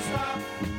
stop.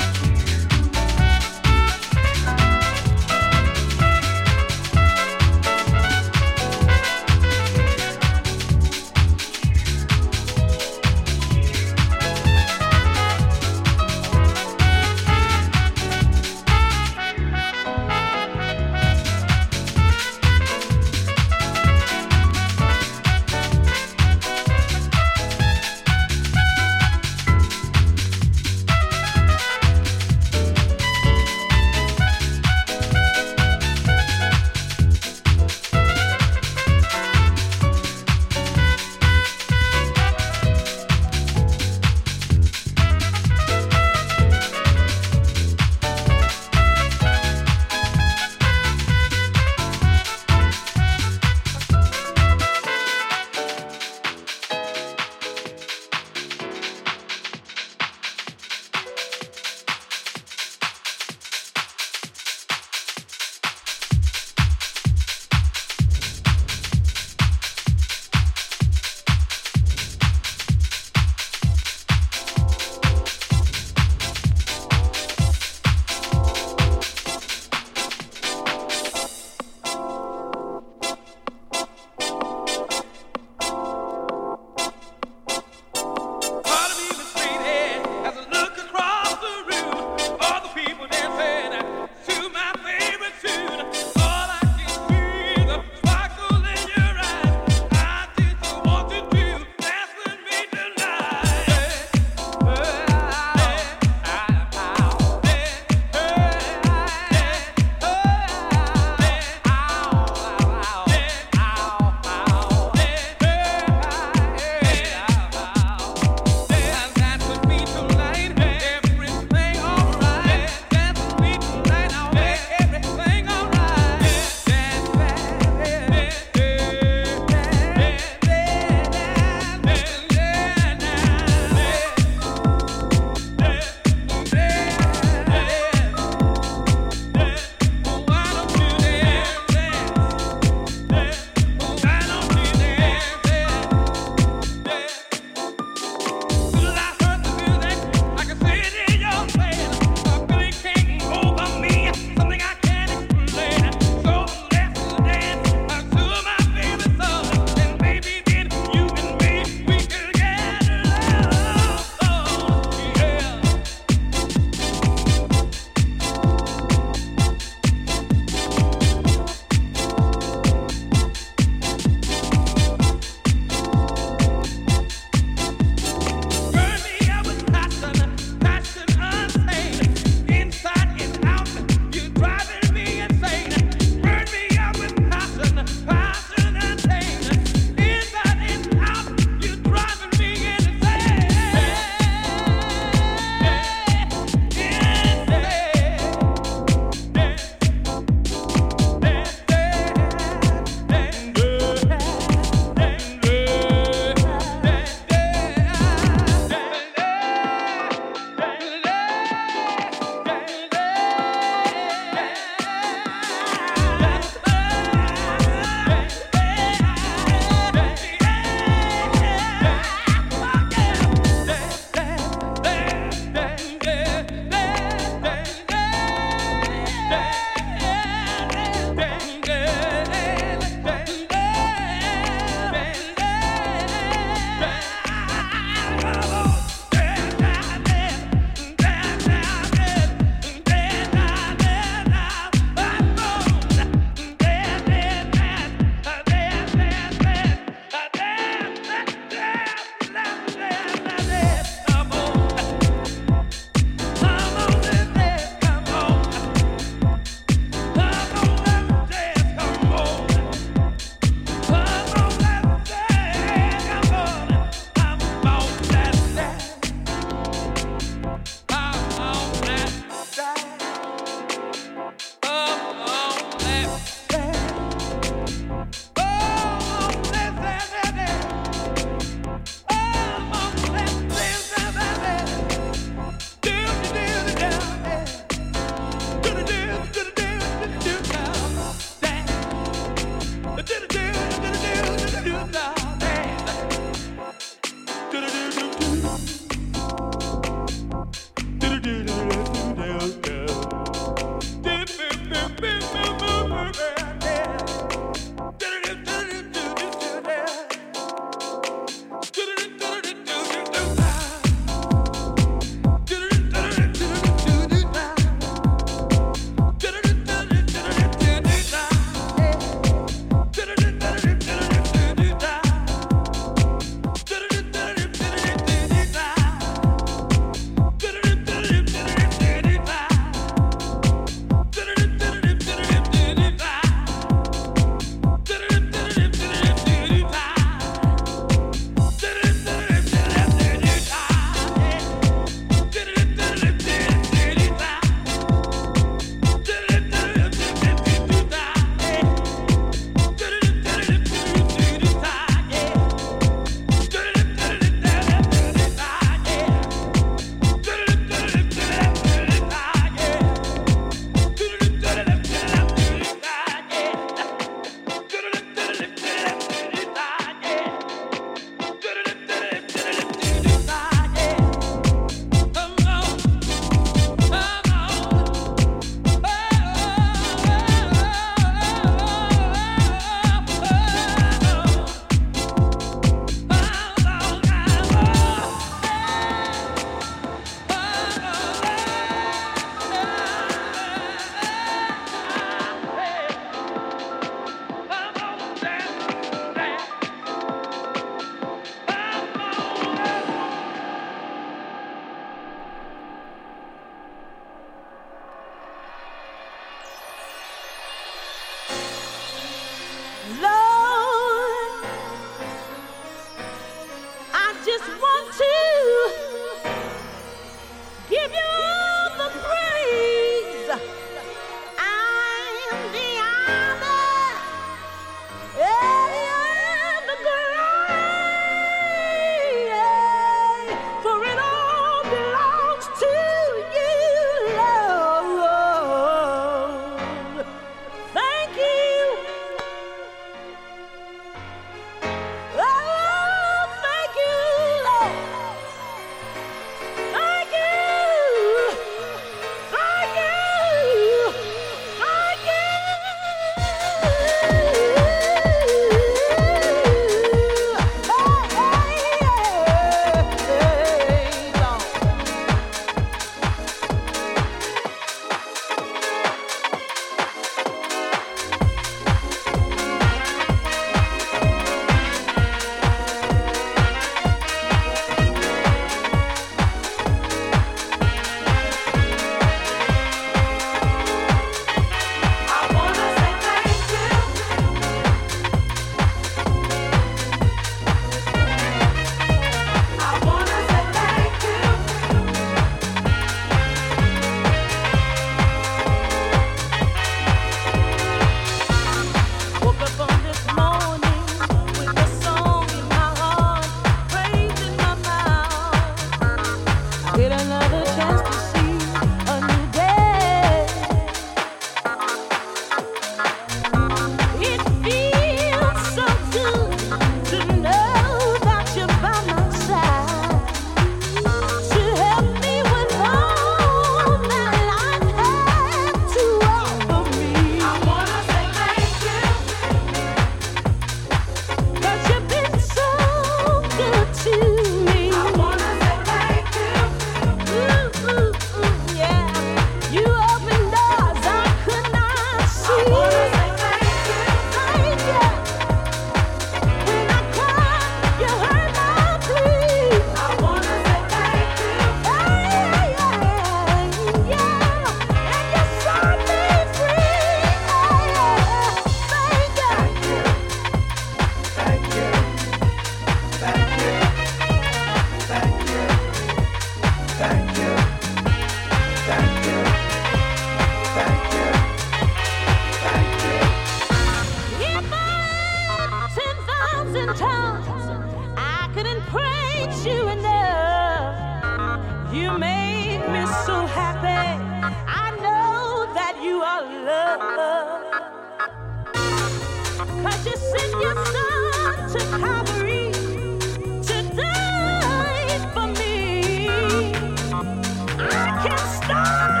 You can't have